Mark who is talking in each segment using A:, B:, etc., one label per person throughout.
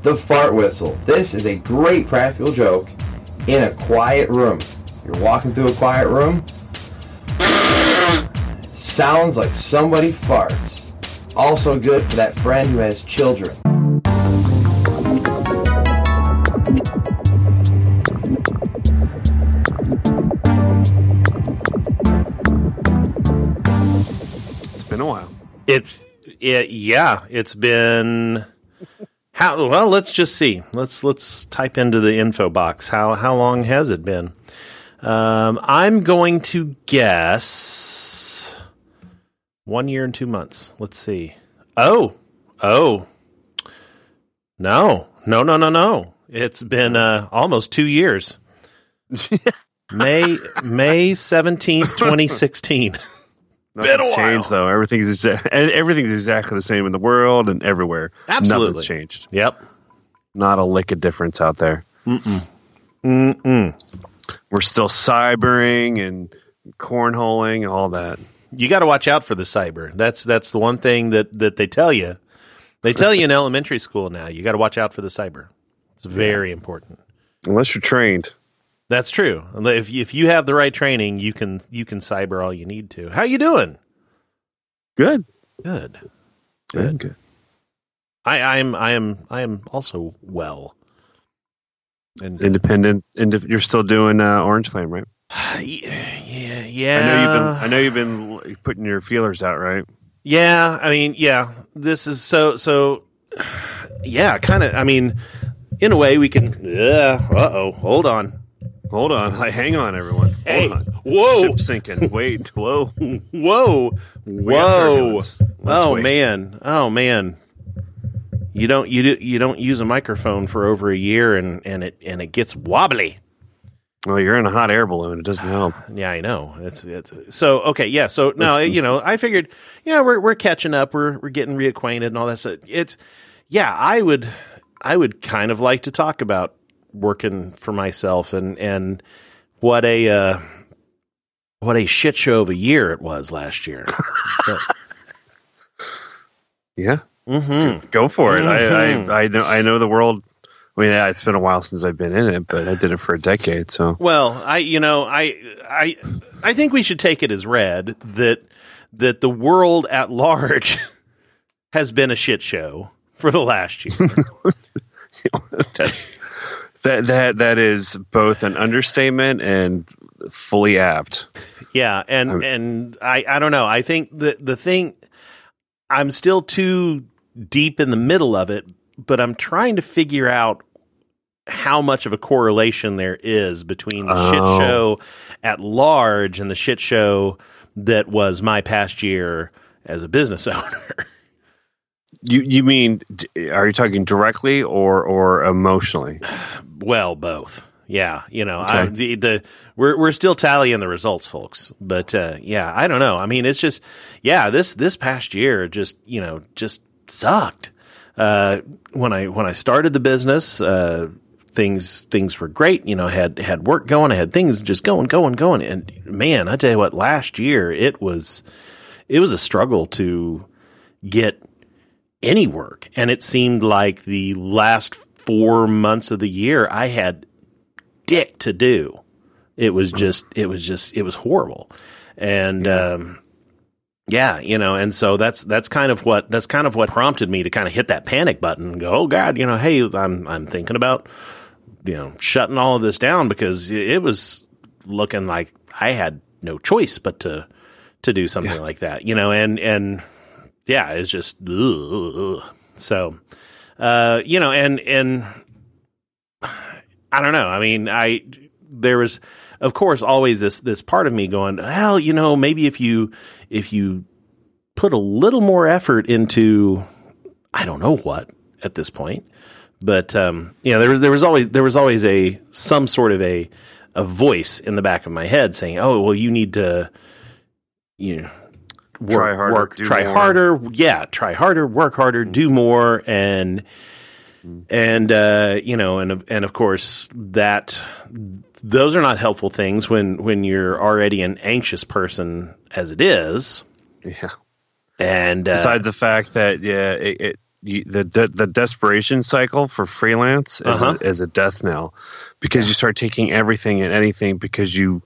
A: The fart whistle. This is a great practical joke in a quiet room. You're walking through a quiet room. Sounds like somebody farts. Also good for that friend who has children.
B: It's been a while.
C: It, it yeah, it's been how well, let's just see. Let's let's type into the info box. How how long has it been? Um, I'm going to guess one year and two months. Let's see. Oh, oh, no, no, no, no, no. It's been uh, almost two years. May May seventeenth, twenty sixteen.
B: Nothing's
C: Been a while.
B: changed though. Everything's exa- everything's exactly the same in the world and everywhere.
C: Absolutely.
B: Nothing's changed.
C: Yep.
B: Not a lick of difference out there.
C: Mm mm.
B: We're still cybering and cornholing and all that.
C: you got to watch out for the cyber. That's that's the one thing that that they tell you. They tell you in elementary school now. You got to watch out for the cyber. It's very important.
B: Unless you're trained.
C: That's true. If you, if you have the right training, you can you can cyber all you need to. How you doing?
B: Good.
C: Good.
B: Good. Good.
C: I I am I am I am also well. And
B: Independent. You're still doing uh, Orange Flame, right?
C: yeah yeah.
B: I know you've been. I know you've been putting your feelers out, right?
C: Yeah, I mean, yeah, this is so so. Yeah, kind of. I mean, in a way, we can. Yeah. Uh oh. Hold on.
B: Hold on. Hang on, everyone. Hold
C: Hey.
B: on.
C: Whoa.
B: Ship sinking. Wait. Whoa.
C: Whoa. Whoa. Oh
B: wait.
C: man. Oh man. You don't you do, you don't use a microphone for over a year and and it and it gets wobbly.
B: Well, you're in a hot air balloon. It doesn't help.
C: Yeah, I know. It's it's so okay. Yeah, so no, you know, I figured, you know, we're we're catching up. We're we're getting reacquainted and all that. So it's yeah, I would I would kind of like to talk about working for myself and and what a uh, what a shit show of a year it was last year.
B: Yeah.
C: hmm
B: Go for it.
C: Mhm.
B: I, I I know I know the world. I mean, it's been a while since I've been in it, but I did it for a decade. So
C: Well, I you know I I I think we should take it as read that that the world at large has been a shit show for the last year.
B: that's that that that is both an understatement and fully apt.
C: yeah, and um, and I I don't know. I think the the thing I'm still too deep in the middle of it, but I'm trying to figure out how much of a correlation there is between the shit
B: Oh.
C: show at large and the shit show that was my past year as a business owner.
B: You you mean are you talking directly or or emotionally?
C: Well, both. Yeah, you know, I, the the we're we're still tallying the results, folks. But uh, yeah, I don't know. I mean, it's just yeah, this this past year just you know just sucked. Uh, when I when I started the business, uh, things things were great. You know, had had work going, I had things just going, going, going. And man, I tell you what, last year it was it was a struggle to get any work. And it seemed like the last four months of the year, I had dick to do. It was just, it was just, it was horrible. And, um, yeah, you know, and so that's that's kind of what that's kind of what prompted me to kind of hit that panic button and go, oh God, you know, hey, I'm I'm thinking about you know shutting all of this down because it it was looking like I had no choice but to to do something like that, you know, and and yeah, it's just ugh. so uh, you know, and and I don't know. I mean, I there was of course always this this part of me going, well, you know, maybe if you if you put a little more effort into I don't know what at this point, but um, you know, there was there was always there was always a some sort of a a voice in the back of my head saying, "Oh, well, you need to you know, work,
B: Try harder,
C: work,
B: do
C: try
B: more."
C: harder, yeah, try harder, work harder, do more, and and uh, you know, and and of course that those are not helpful things when when you're already an anxious person as it is,
B: Yeah.
C: and uh,
B: Besides the fact that yeah, it, it you, the, the the desperation cycle for freelance is,
C: Uh-huh.
B: a, is a death knell because you start taking everything and anything because you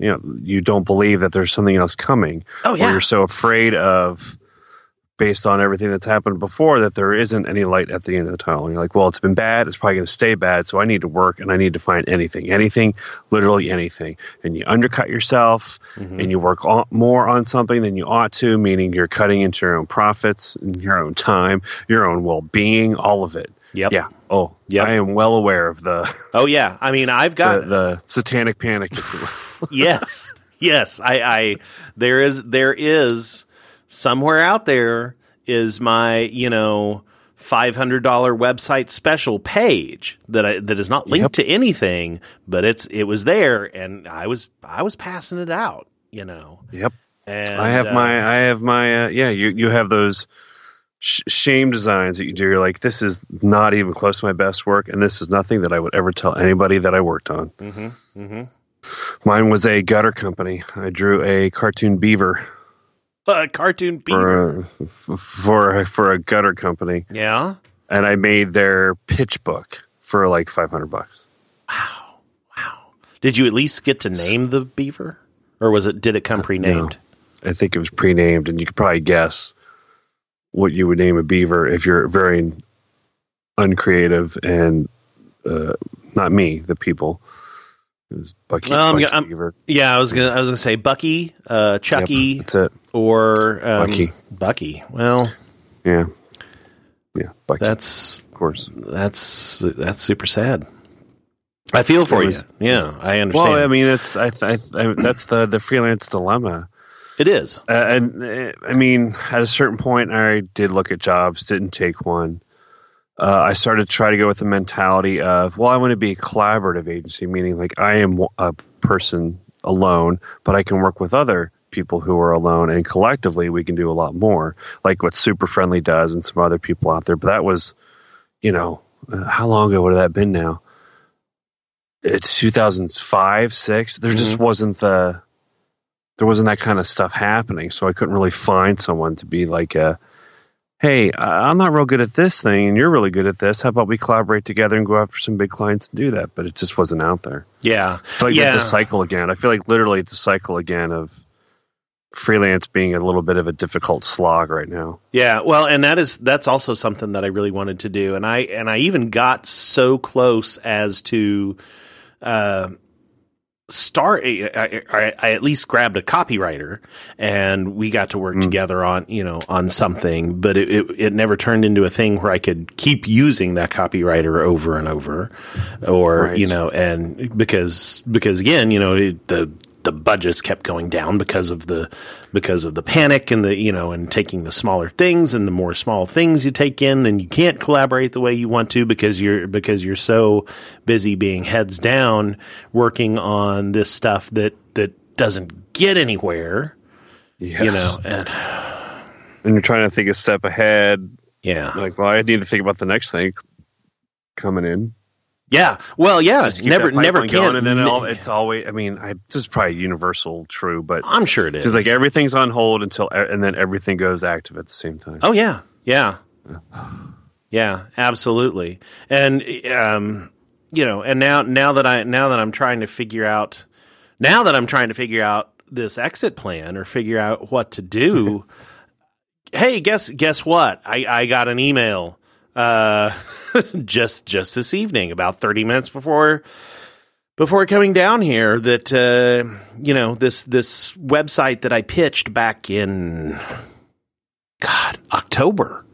B: you know you don't believe that there's something else coming
C: Oh
B: or
C: yeah.
B: you're so afraid of based on everything that's happened before that there isn't any light at the end of the tunnel. And you're like, well, it's been bad. It's probably going to stay bad. So I need to work and I need to find anything, anything, literally anything. And you undercut yourself
C: Mm-hmm.
B: and you work on, more on something than you ought to, meaning you're cutting into your own profits, and your own time, your own well being, all of it.
C: Yep.
B: Yeah. Oh,
C: Yep.
B: I am well aware of the,
C: Oh yeah. I mean, I've
B: the,
C: got
B: the satanic panic. If you will.
C: Yes, yes. I, I there is there is somewhere out there is my you know five hundred dollar website special page that I, that is not linked to anything, but it's it was there, and I was I was passing it out. You know,
B: yep.
C: and
B: I have
C: uh,
B: my, I have my, uh, yeah. You you have those shame designs that you do. You're like, this is not even close to my best work, and this is nothing that I would ever tell anybody that I worked on.
C: mhm, mhm.
B: Mine was a gutter company. I drew a cartoon beaver
C: A cartoon beaver.
B: for a, for a, for a gutter company,
C: Yeah.
B: and I made their pitch book for like 500 bucks.
C: Wow. Wow. Did you at least get to name the beaver, or was it did it come pre-named?
B: I think it was pre-named, and you could probably guess what you would name a beaver if you're very uncreative and uh, not me, the people. It was Bucky,
C: Um,
B: Bucky
C: yeah, I'm- Yeah, I was gonna I was gonna say Bucky, uh,
B: Yep,
C: Chucky,
B: that's it.
C: or um,
B: Bucky.
C: Bucky. Well,
B: Yeah, yeah, Bucky.
C: that's
B: of course.
C: that's that's super sad. I feel for
B: It
C: you. Yeah, I understand.
B: Well, I mean, it's I, I, I that's the the freelance dilemma.
C: it is.
B: Uh, and uh, I mean, at a certain point, I did look at jobs, didn't take one. Uh, I started to try to go with the mentality of, well, I want to be a collaborative agency, meaning like I am a person alone, but I can work with other people who are alone, and collectively we can do a lot more, like what Super Friendly does and some other people out there. But that was, you know, uh, how long ago would have that been now? It's 2005, six. There just wasn't the there wasn't that kind of stuff happening, so I couldn't really find someone to be like, a, "Hey, I'm not real good at this thing, and you're really good at this. How about we collaborate together and go after some big clients and do that?" But it just wasn't out there.
C: Yeah,
B: It's like
C: yeah,
B: it's a cycle again. I feel like literally it's a cycle again of freelance being a little bit of a difficult slog right now.
C: yeah. Well, and that is that's also something that I really wanted to do, and I and I even got so close as to. Uh, start I, I, I at least grabbed a copywriter and we got to work
B: Mm.
C: together on you know on something but it, it, it never turned into a thing where i could keep using that copywriter over and over or
B: Right.
C: you know and because because again you know it, the the budgets kept going down because of the because of the panic and the you know and taking the smaller things and the more small things you take in and you can't collaborate the way you want to because you're because you're so busy being heads down working on this stuff that that doesn't get anywhere
B: Yes.
C: you know and
B: and you're trying to think a step ahead.
C: yeah
B: Like, well, I need to think about the next thing coming in.
C: Yeah well yeah never never
B: going,
C: can
B: and then all, it's always. I mean, I, this is probably universal true, but
C: i'm sure it is
B: it's like everything's on hold until, and then everything goes active at the same time.
C: Oh yeah, yeah, yeah, absolutely. And um, you know, and now now that I now that I'm trying to figure out now that I'm trying to figure out this exit plan or figure out what to do. hey, guess guess what? I I got an email uh just just this evening about 30 minutes before before coming down here that uh you know this this website that I pitched back in God, October,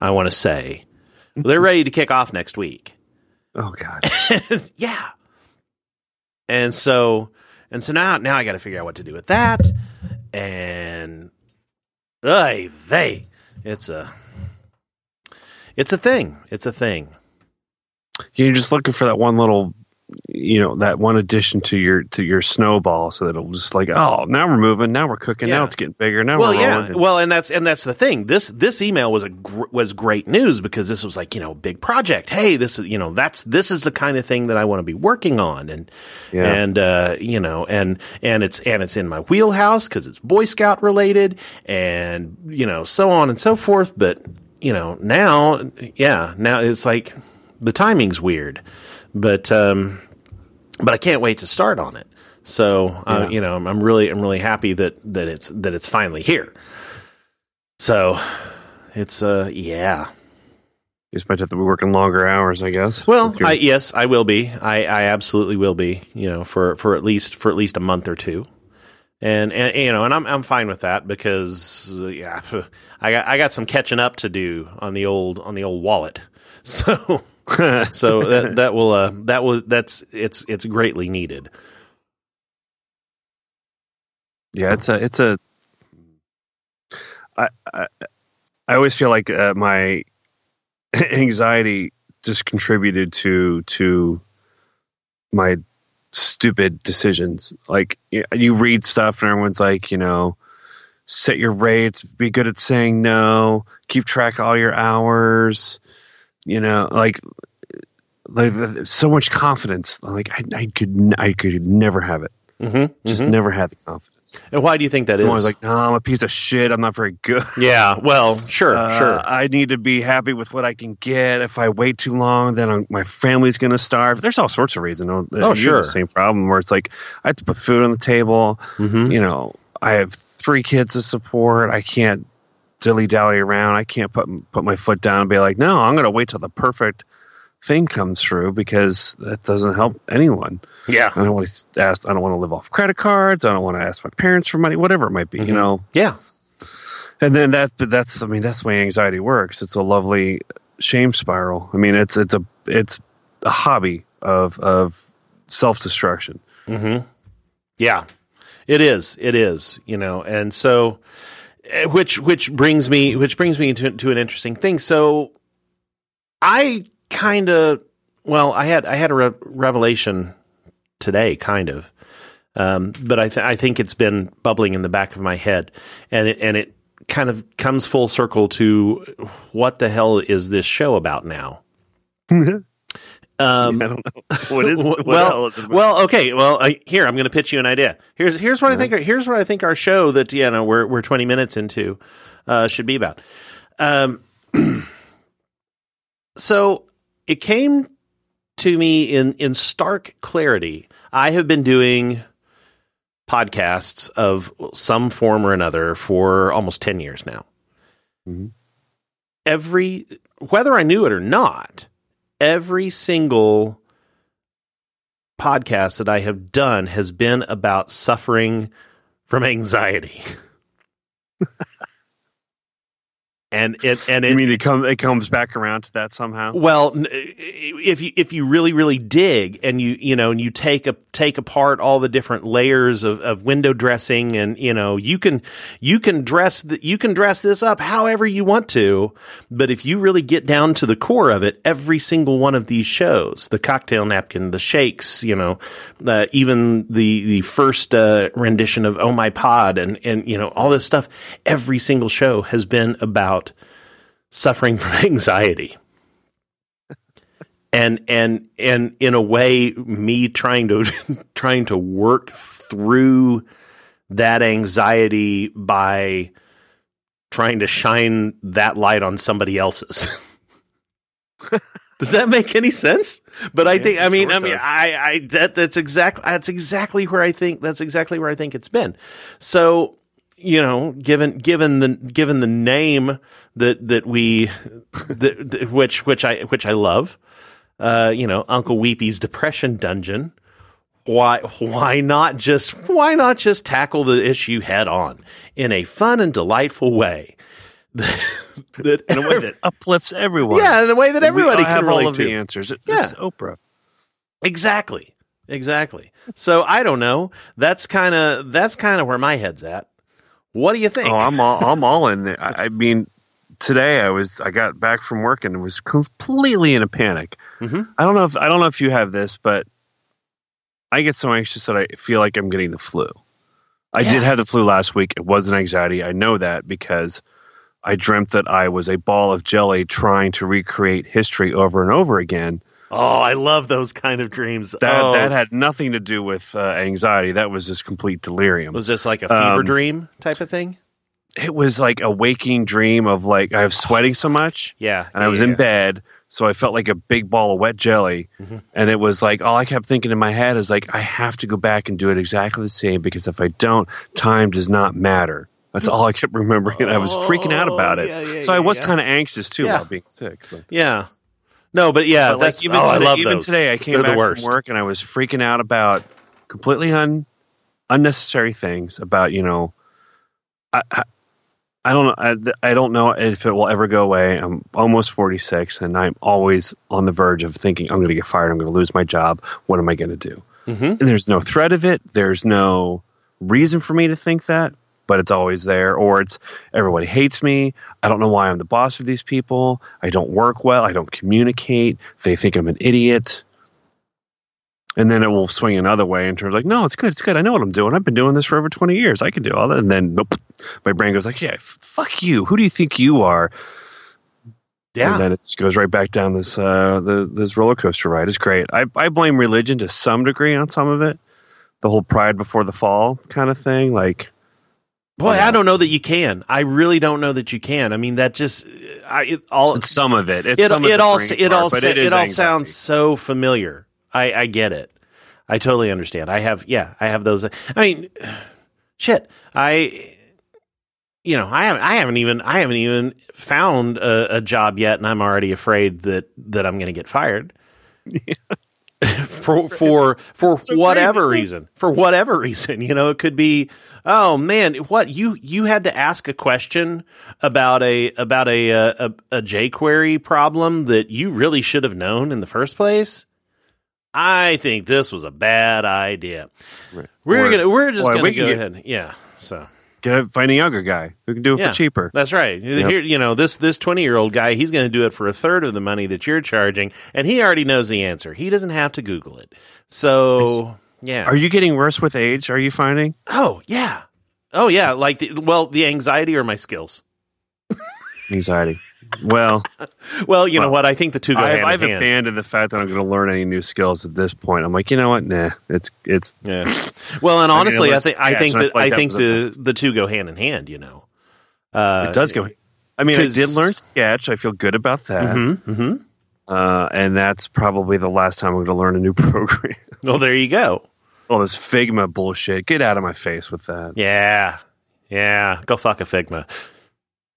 C: I want to say. They're ready to kick off next week.
B: Oh God.
C: yeah. And so and so now now I got to figure out what to do with that. And ay they it's a it's a thing. It's a thing.
B: You're just looking for that one little, you know, that one addition to your to your snowball, so that it'll just like, oh, now we're moving, now we're cooking,
C: Yeah.
B: now it's getting bigger, now
C: well,
B: we're
C: yeah. Well, and that's and that's the thing. This this email was a gr- was great news because this was like you know big project. Hey, this is you know that's this is the kind of thing that I want to be working on, and
B: Yeah.
C: and uh, you know and and it's and it's in my wheelhouse because it's Boy Scout related, and you know so on and so forth. But you know, now, yeah, now it's like the timing's weird, but um, but I can't wait to start on it. So uh,
B: Yeah.
C: you know, I'm, really I'm really happy that that it's that it's finally here. So it's uh yeah.
B: You just might have to be working longer hours, I guess.
C: Well, I, yes, I will be. I, I absolutely will be. You know, for, for at least for at least a month or two, and and you know, and I'm I'm fine with that because uh, yeah, I got I got some catching up to do on the old on the old wallet. So so that that will uh that will that's it's it's greatly needed.
B: yeah, it's a it's a. I I, I always feel like uh, my anxiety just contributed to to my stupid decisions. Like you read stuff and everyone's like, you know, set your rates, be good at saying no, keep track of all your hours. You know, like like so much confidence. Like I, I could I could never have it.
C: Mm-hmm,
B: Just never had the confidence.
C: And why do you think that is?
B: Someone's like, no, I'm a piece of shit. I'm not very good.
C: yeah, well, sure,
B: Uh,
C: sure.
B: I need to be happy with what I can get. If I wait too long, then I'm, my family's going to starve. There's all sorts of reasons. Oh, you
C: sure.
B: The same problem where it's like I have to put food on the table.
C: Mm-hmm.
B: You know, I have three kids to support. I can't dilly dally around. I can't put put my foot down and be like, no, I'm going to wait till the perfect thing comes through because that doesn't help anyone.
C: Yeah,
B: I don't want to ask. I don't want to live off credit cards. I don't want to ask my parents for money. Whatever it might be,
C: Mhm.
B: you know.
C: yeah,
B: And then that, but that's. I mean, that's the way anxiety works. It's a lovely shame spiral. I mean, it's it's a it's a hobby of of self destruction.
C: hmm Yeah, it is. It is. You know, and so, eh, which which brings me which brings me to to an interesting thing. So, I kind of well, I had I had a re- revelation today, kind of, um, but I th- I think it's been bubbling in the back of my head, and it and it kind of comes full circle to what the hell is this show about now? Um,
B: I don't know what is. What
C: well,
B: the hell is it
C: well, okay. Well, I, here I'm going to pitch you an idea. Here's here's what I think. Here's what I think our show that you know we're we're 20 minutes into uh, should be about. Um, so it came to me in in stark clarity. I have been doing podcasts of some form or another for almost 10 years now.
B: Mhm.
C: Every whether I knew it or not, every single podcast that I have done has been about suffering from anxiety. and it and
B: you mean it comes it comes back around to that somehow?
C: well, if you if you really really dig and you you know and you take a take apart all the different layers of, of window dressing and you know you can you can dress the, you can dress this up however you want to, but if you really get down to the core of it, every single one of these shows, the cocktail napkin, the shakes, you know, uh, even the the first uh, rendition of Oh My Pod and and you know all this stuff, every single show has been about suffering from anxiety. And and and in a way me trying to trying to work through that anxiety by trying to shine that light on somebody else's. Does that make any sense? But i think i mean
B: sure
C: i mean
B: does.
C: i i that that's exactly that's exactly where i think that's exactly where i think it's been. So you know given given the given the name that that we that, that- which which i which i love uh, you know, Uncle Weepy's depression dungeon. Why why not just why not just tackle the issue head on in a fun and delightful way? that
B: In a way that uplifts everyone.
C: yeah, in the way that
B: We
C: everybody
B: all
C: can
B: have all
C: relate
B: of
C: to.
B: the answers. It,
C: Yeah.
B: It's Oprah.
C: Exactly. Exactly. So I don't know. That's kind of that's kind of where my head's at. What do you think?
B: Oh, I'm all I'm all in there. I, I mean, today I was I got back from work and was completely in a panic.
C: Mhm.
B: I don't know if I don't know if you have this, but I get so anxious that I feel like I'm getting the flu. I
C: Yeah.
B: did have the flu last week. It wasn't anxiety. I know that because I dreamt that I was a ball of jelly trying to recreate history over and over again.
C: Oh, I love those kind of dreams.
B: That
C: oh,
B: that had nothing to do with uh, anxiety. That was just complete delirium.
C: It was just like a fever
B: Um,
C: dream type of thing.
B: it was like a waking dream of like I was sweating so much,
C: Yeah,
B: and I was
C: yeah,
B: in bed, so I felt like a big ball of wet jelly,
C: Mhm.
B: and it was like all I kept thinking in my head is like I have to go back and do it exactly the same because if I don't, time does not matter. That's all I kept remembering, and I was freaking out about it.
C: Yeah, yeah,
B: so I was
C: yeah.
B: kind of anxious too
C: Yeah.
B: about being sick. But.
C: Yeah. No, but yeah,
B: But, like,
C: that's
B: even
C: oh, I
B: today,
C: love
B: even
C: those.
B: today, I came
C: They're
B: back
C: the worst.
B: from work and I was freaking out about completely un, unnecessary things. About you know, I, I, I don't know. I, I don't know if it will ever go away. I'm almost 46, and I'm always on the verge of thinking I'm going to get fired. I'm going to lose my job. What am I going to do?
C: hmm
B: And there's no threat of it. There's no reason for me to think that, but it's always there. Or it's everybody hates me. I don't know why I'm the boss of these people. I don't work well. I don't communicate. They think I'm an idiot. And then it will swing another way in terms of like, no, it's good. It's good. I know what I'm doing. I've been doing this for over 20 years. I can do all that. And then nope, my brain goes like, yeah, f- fuck you. Who do you think you are?
C: Yeah.
B: And then it goes right back down this uh, the, this roller coaster ride. It's great. I, I blame religion to some degree on some of it. The whole pride before the fall kind of thing. Like,
C: Boy, I don't know that you can. I really don't know that you can. I mean, that just I it, all
B: it's some of it. It's
C: it,
B: some of
C: it all it all
B: it,
C: it, all
B: anxiety.
C: sounds so familiar. I I get it. I totally understand. I have yeah, I have those. I mean, shit. I you know, I haven't I haven't even I haven't even found a, a job yet, and I'm already afraid that that I'm going to get fired. for for for
B: So
C: whatever reason for whatever reason you know it could be oh man what you you had to ask a question about a about a uh, a, a jQuery problem that you really should have known in the first place? I think this was a bad idea.
B: Right.
C: we're
B: Or-
C: gonna we're just gonna
B: we
C: go
B: could get-
C: ahead. Yeah so.
B: Get, find a younger guy who can do it
C: Yeah.
B: for cheaper.
C: that's right. Here, you know, this this twenty year old guy, he's going to do it for a third of the money that you're charging, and he already knows the answer. He doesn't have to Google it. So, yeah.
B: Are you getting worse with age? Are you finding?
C: oh, yeah. Oh, yeah. Like, the, well, the anxiety or my skills.
B: Anxiety. Well,
C: Well, you know what? I think the two go
B: I've,
C: hand
B: I've
C: in hand.
B: abandoned the fact that I'm going to learn any new skills at this point. I'm like, you know what? Nah, it's it's
C: Yeah. Well, and
B: I mean,
C: honestly, I think I think
B: and I
C: that I think the the two go hand in hand. You know, uh,
B: it does go. I mean, I did learn Sketch. I feel good about that.
C: hmm hmm
B: Uh, and that's probably the last time I'm going to learn a new program.
C: Well, there you go.
B: All this Figma bullshit. Get out of my face with that.
C: Yeah, yeah. Go fuck a Figma.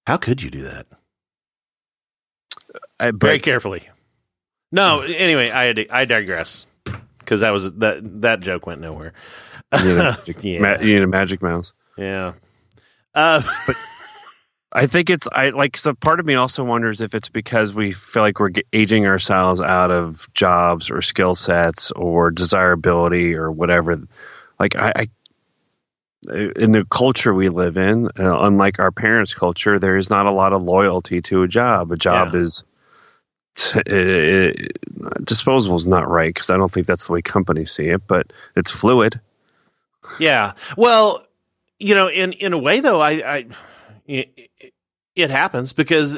C: How could you do that?
B: I,
C: Very carefully. No, anyway, I I digress because that was that that joke went nowhere.
B: you need, a magic,
C: Yeah.
B: ma- you need a magic mouse.
C: Yeah. Uh,
B: I think it's I like so part of me also wonders if it's because we feel like we're aging ourselves out of jobs or skill sets or desirability or whatever. Like I, I in the culture we live in, uh, unlike our parents' culture, there is not a lot of loyalty to a job. A job
C: Yeah.
B: is t- uh, disposable is not right because I don't think that's the way companies see it, but it's fluid.
C: yeah. Well, you know, in in a way though, I, I it, it happens because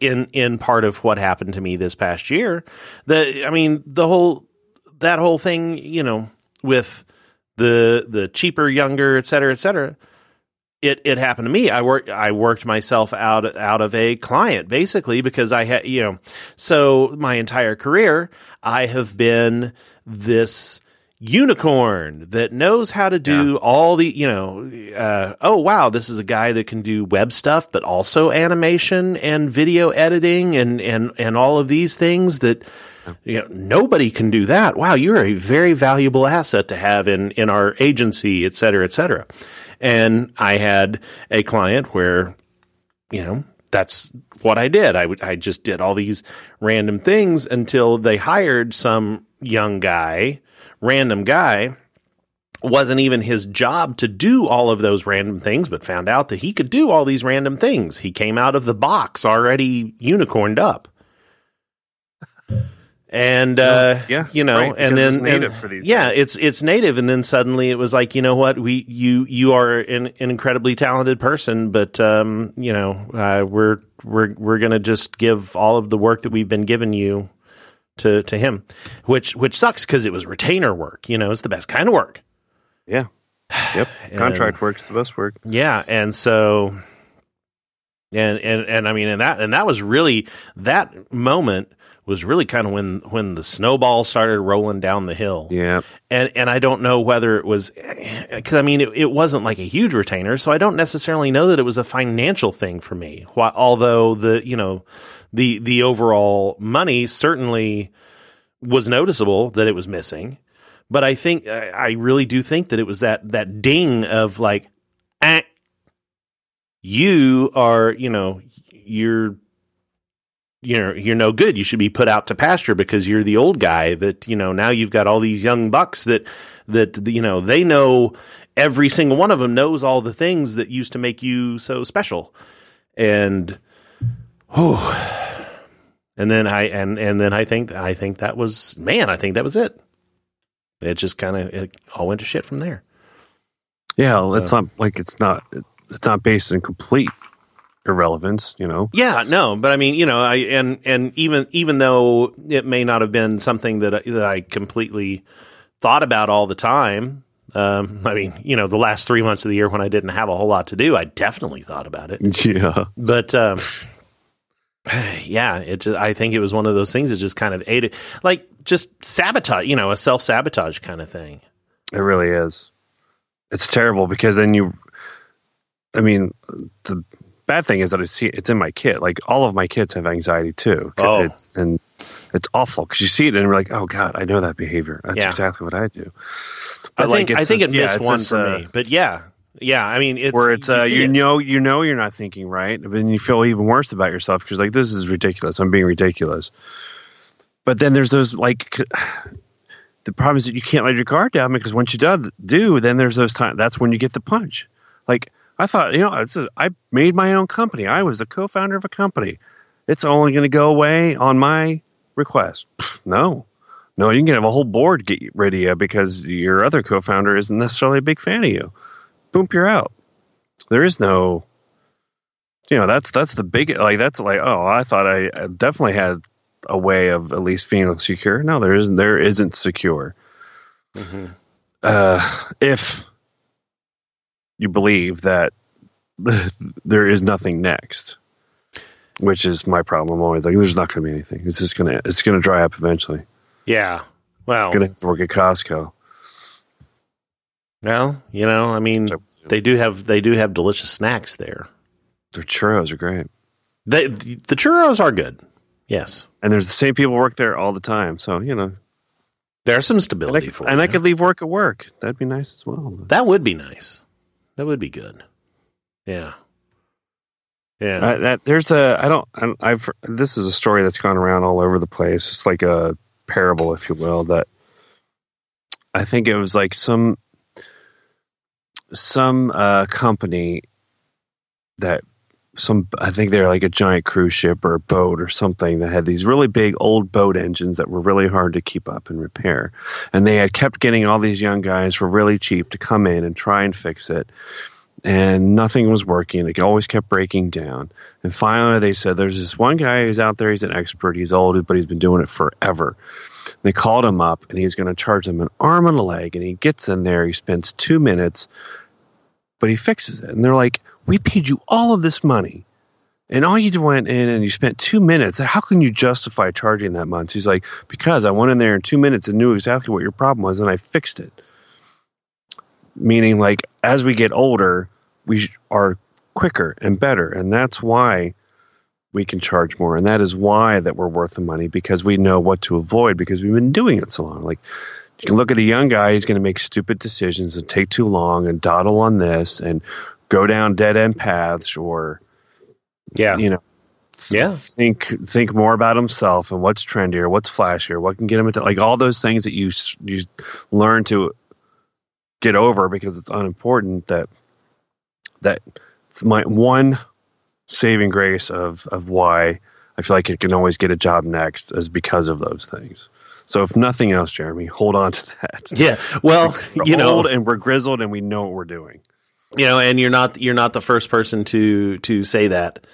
C: in in part of what happened to me this past year, the I mean the whole that whole thing, you know, with the the cheaper, younger, et cetera, et cetera. It it happened to me. I worked I worked myself out out of a client basically because I had you know so my entire career I have been this unicorn that knows how to do all the you know uh, oh wow this is a guy that can do web stuff but also animation and video editing and and and all of these things that you know nobody can do that. Wow you're a very valuable asset to have in in our agency et cetera et cetera and i had a client where you know that's what i did i i just did all these random things until they hired some young guy random guy wasn't even his job to do all of those random things, but found out that he could do all these random things. He came out of the box already unicorned up. And uh,
B: Yeah,
C: you know,
B: right,
C: and then
B: it's native
C: and-
B: for these
C: yeah, it's it's native, and then suddenly it was like, you know what, we you you are an, an incredibly talented person, but um, you know, uh, we're we're we're gonna just give all of the work that we've been giving you to to him, which which sucks because it was retainer work. You know, it's the best kind of work.
B: Yeah. Yep. Contract work is the best work.
C: Yeah, and so And and and I mean, and that and that was really that moment was really kind of when when the snowball started rolling down the hill.
B: Yeah.
C: And and I don't know whether it was because I mean it, it wasn't like a huge retainer, so I don't necessarily know that it was a financial thing for me. Why, although the you know the the overall money certainly was noticeable that it was missing, but I think I really do think that it was that that ding of like, eh, you are you know you're you're you're no good. You should be put out to pasture because you're the old guy that you know now you've got all these young bucks that that you know they know every single one of them knows all the things that used to make you so special and oh and then I and and then I think I think that was man I think that was it. It just kind of it all went to shit from there.
B: Yeah, it's not like it's not it's not based in complete irrelevance, you know.
C: Yeah, no, but I mean, you know, I and and even even though it may not have been something that I, that I completely thought about all the time. Um, I mean, you know, the last three months of the year when I didn't have a whole lot to do, I definitely thought about it.
B: Yeah.
C: But um, yeah, it. Just, I think it was one of those things that just kind of ate it, like just sabotage. You know, a self sabotage kind of thing.
B: It really is. It's terrible because then you I mean, the bad thing is that I see it's in my kid. Like all of my kids have anxiety too.
C: Oh.
B: And it's awful because you see it and you're like, oh god, I know that behavior. That's
C: Yeah.
B: exactly what I do.
C: I think
B: it's
C: I think it missed
B: it's
C: one
B: this,
C: for
B: uh,
C: me. But yeah, yeah. I mean, it's
B: where it's uh, you
C: it.
B: know you know you're not thinking right, but then you feel even worse about yourself because like this is ridiculous. I'm being ridiculous. But then there's those like the problem is that you can't let your guard down because once you do, do then there's those times that's when you get the punch. Like I thought, you know, this is, I made my own company. I was the co-founder of a company. It's only going to go away on my request. Pfft, no, no, you can have a whole board get rid of you because your other co-founder isn't necessarily a big fan of you. Boom, you're out. There is no, you know, that's that's the big like that's like oh, I thought I I definitely had a way of at least feeling secure. No, there isn't. There isn't secure.
C: Mhm.
B: Uh, if you believe that there is nothing next, which is my problem. I'm always like, there's not going to be anything. It's just gonna it's gonna dry up eventually.
C: Yeah. Well,
B: Gonna have to work at Costco.
C: well, you know, I mean, they do have they do have delicious snacks there.
B: Their churros are great,
C: They, the churros are good. Yes,
B: and there's the same people work there all the time. So you know,
C: there's some
B: and I,
C: stability for
B: and I could leave work at work. That'd be nice as well.
C: That would be nice. That would be good. Yeah. Yeah.
B: Uh, that there's a I don't I- I've this is a story that's gone around all over the place. It's like a parable, if you will. That I think it was like some some uh, company that some I think they're like a giant cruise ship or a boat or something that had these really big old boat engines that were really hard to keep up and repair, and they had kept getting all these young guys for really cheap to come in and try and fix it and nothing was working. It always kept breaking down. And finally, they said, There's this one guy who's out there. He's an expert. He's old, but he's been doing it forever. They called him up, and he's going to charge them an arm and a leg. And he gets in there. He spends two minutes, but he fixes it. And they're like, We paid you all of this money. And all you went in and you spent two minutes. How can you justify charging that much? He's like, Because I went in there in two minutes and knew exactly what your problem was, and I fixed it meaning like as we get older we are quicker and better and that's why we can charge more and that is why that we're worth the money because we know what to avoid because we've been doing it so long like you can look at a young guy he's going to make stupid decisions and take too long and dawdle on this and go down dead end paths or
C: yeah.
B: you know
C: Yeah.
B: think think more about himself and what's trendier, what's flashier, what can get him into like all those things that you you learn to get over because it's unimportant. That that it's my one saving grace of of why I feel like I can always get a job next is because of those things. So if nothing else, Jeremy, hold on to that.
C: Yeah. Well, you know,
B: and we're grizzled and we know what we're doing.
C: You know, and you're not you're not the first person to to say that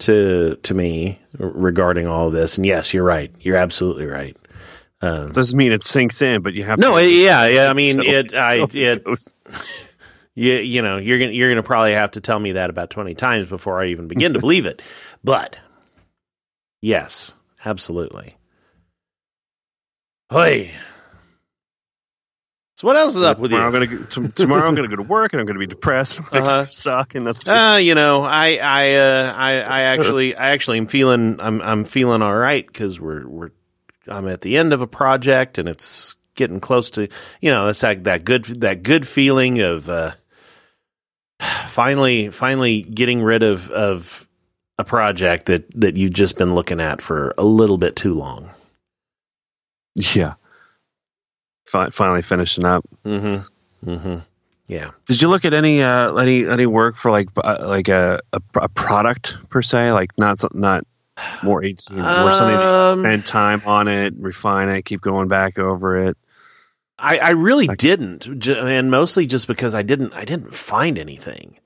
C: to to me regarding all of this. And yes, you're right. You're absolutely right. Um,
B: Doesn't mean it sinks in, but you have
C: no,
B: to
C: yeah, yeah. I mean,
B: So-
C: it. I
B: so
C: it.
B: those-
C: You you know you're gonna you're gonna probably have to tell me that about twenty times before I even begin to believe it. But yes, absolutely. Hey. So what else is up with you?
B: tomorrow I'm gonna go, tomorrow I'm gonna go to work and I'm gonna be depressed. I'm
C: Uh-huh.
B: suck and that's
C: Uh, you know, I I uh, I I actually I actually am feeling I'm I'm feeling all right because we're we're I'm at the end of a project and it's getting close to you know it's like that good that good feeling of uh, finally finally getting rid of of a project that that you've just been looking at for a little bit too long.
B: yeah. Fi- finally finishing up.
C: Mm-hmm. Mm-hmm. Yeah.
B: Did you look at any uh, any any work for like uh, like a, a a product per se, like not not more agency, more something that
C: Um,
B: spend time on it, refine it, keep going back over it.
C: I, I really
B: Like-
C: didn't, and mostly just because I didn't I didn't find anything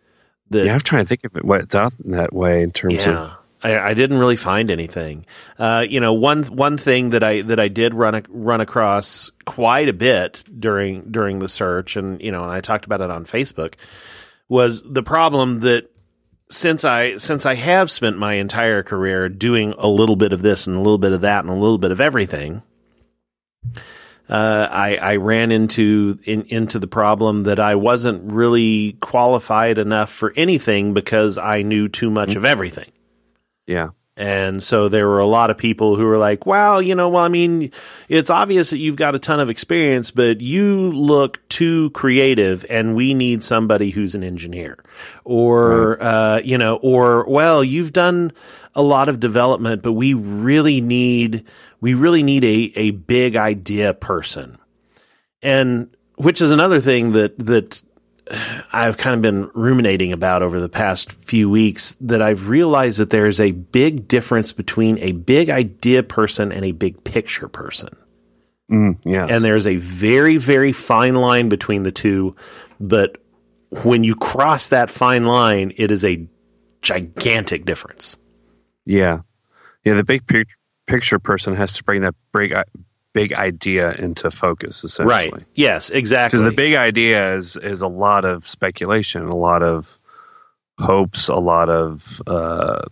C: that
B: Yeah, I'm trying to think of it, what's out in that way in terms
C: yeah.
B: of
C: I, I didn't really find anything. Uh, you know, one one thing that I that I did run run across quite a bit during during the search, and you know, and I talked about it on Facebook, was the problem that since I since I have spent my entire career doing a little bit of this and a little bit of that and a little bit of everything, uh, I, I ran into in, into the problem that I wasn't really qualified enough for anything because I knew too much of everything.
B: Yeah,
C: And so there were a lot of people who were like, well, you know, well, I mean, it's obvious that you've got a ton of experience, but you look too creative and we need somebody who's an engineer. Or, uh, you know, or, well, you've done a lot of development, but we really need, we really need a, a big idea person. And which is another thing that, that I've kind of been ruminating about over the past few weeks that I've realized that there is a big difference between a big idea person and a big picture person.
B: mm, yes.
C: And there's a very, very fine line between the two. But when you cross that fine line, it is a gigantic difference.
B: yeah, yeah. The big picture person has to bring that big big idea into focus, essentially.
C: Right. Yes, exactly.
B: because the big idea is is a lot of speculation, a lot of hopes, a lot of uh,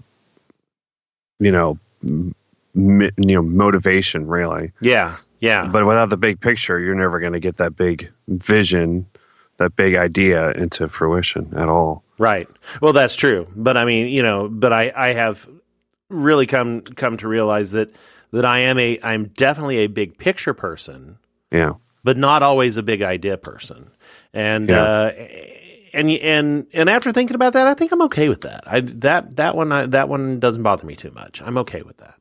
B: you know, m- you know, motivation, really.
C: yeah. Yeah.
B: But without the big picture, you're never going to get that big vision, that big idea into fruition at all.
C: Right. Well, that's true. But I mean, you know, but I, I have really come come to realize that that I am a I'm definitely a big picture person,
B: Yeah,
C: but not always a big idea person. And
B: Yeah.
C: uh, and and and after thinking about that, I think I'm okay with that. I that that one I, that one doesn't bother me too much. I'm okay with that.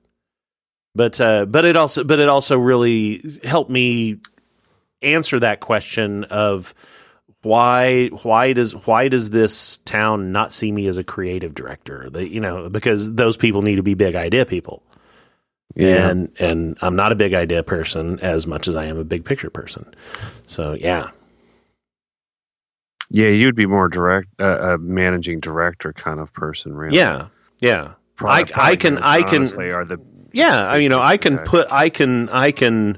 C: But uh, but it also but it also really helped me answer that question of why why does why does this town not see me as a creative director? They, you know, because those people need to be big idea people.
B: Yeah,
C: And and I'm not a big idea person as much as I am a big picture person. So yeah.
B: yeah. You'd be more direct, uh, a managing director kind of person, really.
C: Yeah. Yeah.
B: Probably-
C: I- I can- I can-
B: are the
C: Yeah, I, you know, I can
B: Okay.
C: put, I can, I can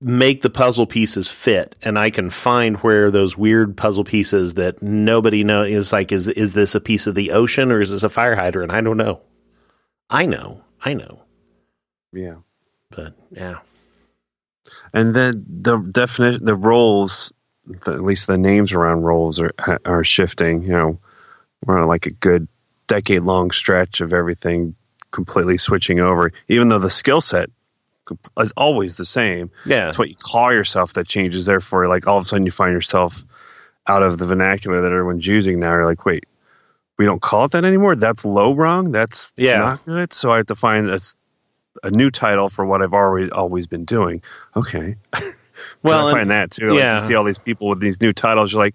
C: make the puzzle pieces fit, and I can find where those weird puzzle pieces that nobody knows is like, is is this a piece of the ocean or is this a fire hydrant? I don't know. I know, I know,
B: yeah.
C: but yeah,
B: and then the definition the roles the, at least the names around roles are are shifting you know. We're on like a good decade long stretch of everything completely switching over even though the skill set is always the same.
C: Yeah,
B: it's what you call yourself that changes therefore like all of a sudden you find yourself out of the vernacular that everyone's using now. You're like wait we don't call it that anymore? That's low wrong that's
C: Yeah.
B: not good? So i have to find a, a new title for what i've already always been doing okay
C: Well,
B: I
C: and-
B: find that too. Like,
C: yeah.
B: you see all these people with these new titles. You're like,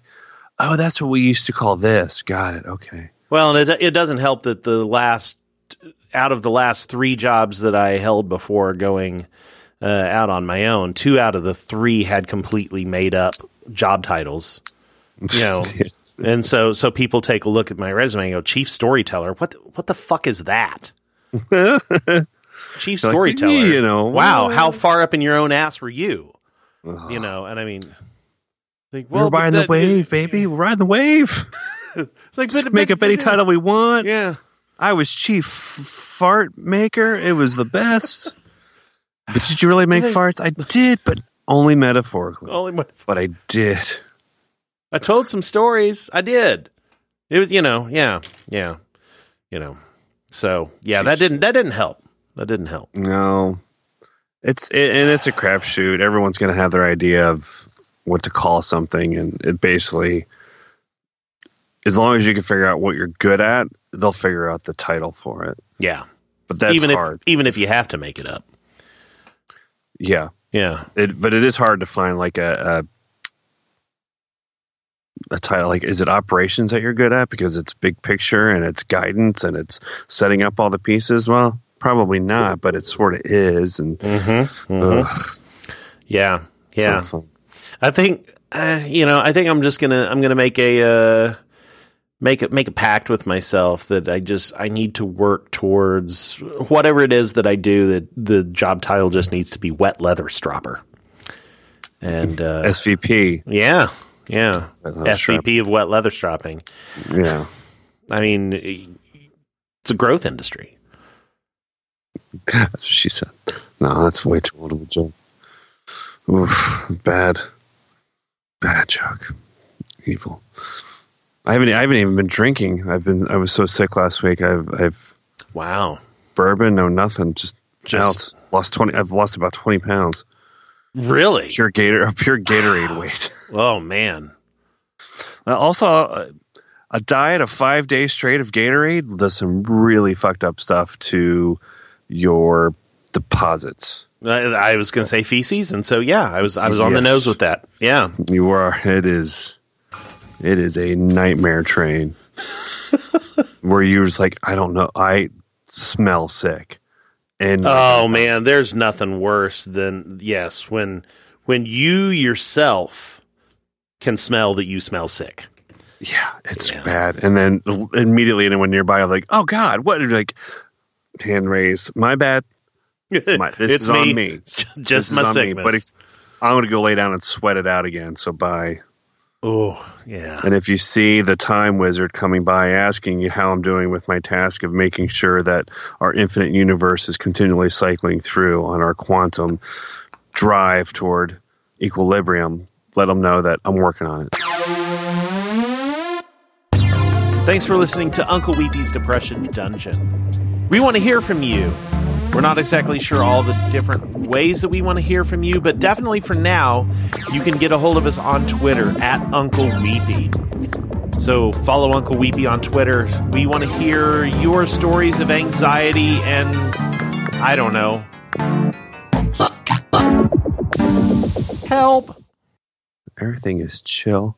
B: oh, that's what we used to call this. Got it. Okay.
C: Well, and it it doesn't help that the last out of the last three jobs that I held before going uh, out on my own, two out of the three had completely made up job titles. You know, and so so people take a look at my resume and go, "Chief storyteller, what the, what the fuck is that?" Chief
B: Like,
C: storyteller,
B: you know,
C: wow,
B: well-
C: how far up in your own ass were you?
B: Ugh.
C: You know, and I mean, Like,
B: We're
C: but
B: riding the wave, baby. We're riding the wave.
C: It's like,
B: Just make up any title we want.
C: Yeah.
B: I was chief fart maker. It was the best. But did you really make
C: They-
B: farts? I did, but only metaphorically.
C: Only
B: But I did.
C: I told some stories. I did. It was, you know, yeah, yeah, you know. So yeah, that didn't that didn't help. That didn't help.
B: No, it's it, and it's a crapshoot. Everyone's going to have their idea of what to call something, and it basically, as long as you can figure out what you're good at, they'll figure out the title for it.
C: Yeah,
B: But that's
C: even
B: hard.
C: if even if you have to make it up.
B: yeah,
C: Yeah,
B: it, but it is hard to find like a, a a title. Like, is it operations that you're good at because it's big picture and it's guidance and it's setting up all the pieces? Well, probably not, but it sort of is. And
C: mm-hmm.
B: ugh,
C: yeah, yeah.
B: so.
C: I think uh, you know. I think I'm just gonna I'm gonna make a uh, make a make a pact with myself that I just I need to work towards whatever it is that I do. That the job title just needs to be wet leather stropper. And uh,
B: SVP.
C: yeah, yeah,
B: Wet leather strap.
C: SVP of wet leather stropping.
B: Yeah.
C: I mean, it's a growth industry.
B: That's what she said. No, that's way too old of a joke. Oof, bad, bad joke. Evil. I haven't. I haven't even been drinking. I've been. I was so sick last week. I've. I've
C: Wow,
B: bourbon. No, nothing. Just,
C: Just-
B: out. Lost twenty. I've lost about twenty pounds.
C: really?
B: Pure Gator. Pure Gatorade weight.
C: Oh man,
B: Uh, also, uh, a diet of five days straight of Gatorade does some really fucked up stuff to your deposits.
C: I, I was going to say feces, and so yeah, I was I was on the nose with that. Yeah,
B: You are. It is. It is a nightmare train. where you're just like, I don't know. I smell sick. And
C: Oh man, there's nothing worse than yes when when you yourself can smell that you smell sick.
B: yeah, it's
C: Yeah.
B: bad. And then immediately anyone nearby, I'm like, oh God, what? Like, hand raised. My bad. My, this
C: it's
B: is on me.
C: It's ju-
B: This
C: just my
B: me.
C: sickness.
B: But if, I'm going to go lay down and sweat it out again. So bye.
C: oh yeah,
B: And if you see the time wizard coming by asking you how I'm doing with my task of making sure that our infinite universe is continually cycling through on our quantum drive toward equilibrium, let them know that I'm working on it.
C: Thanks for listening to Uncle Weepy's Depression Dungeon. We want to hear from you. We're not exactly sure all the different ways that we want to hear from you, but definitely for now, you can get a hold of us on Twitter at Uncle Weepy. So follow Uncle Weepy on Twitter. We want to hear your stories of anxiety and I don't know. Help.
B: Everything is chill.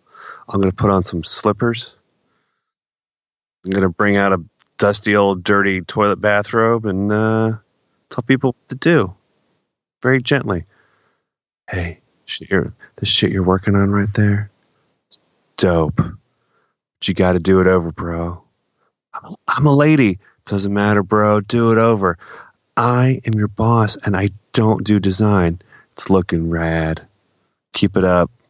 B: I'm going to put on some slippers. I'm going to bring out a dusty old dirty toilet bathrobe and uh, tell people what to do very gently. Hey, shit the shit you're working on right there, it's dope. But you got to do it over, bro. I'm a, I'm a lady. Doesn't matter, bro. Do it over. I am your boss and I don't do design. It's looking rad. Keep it up.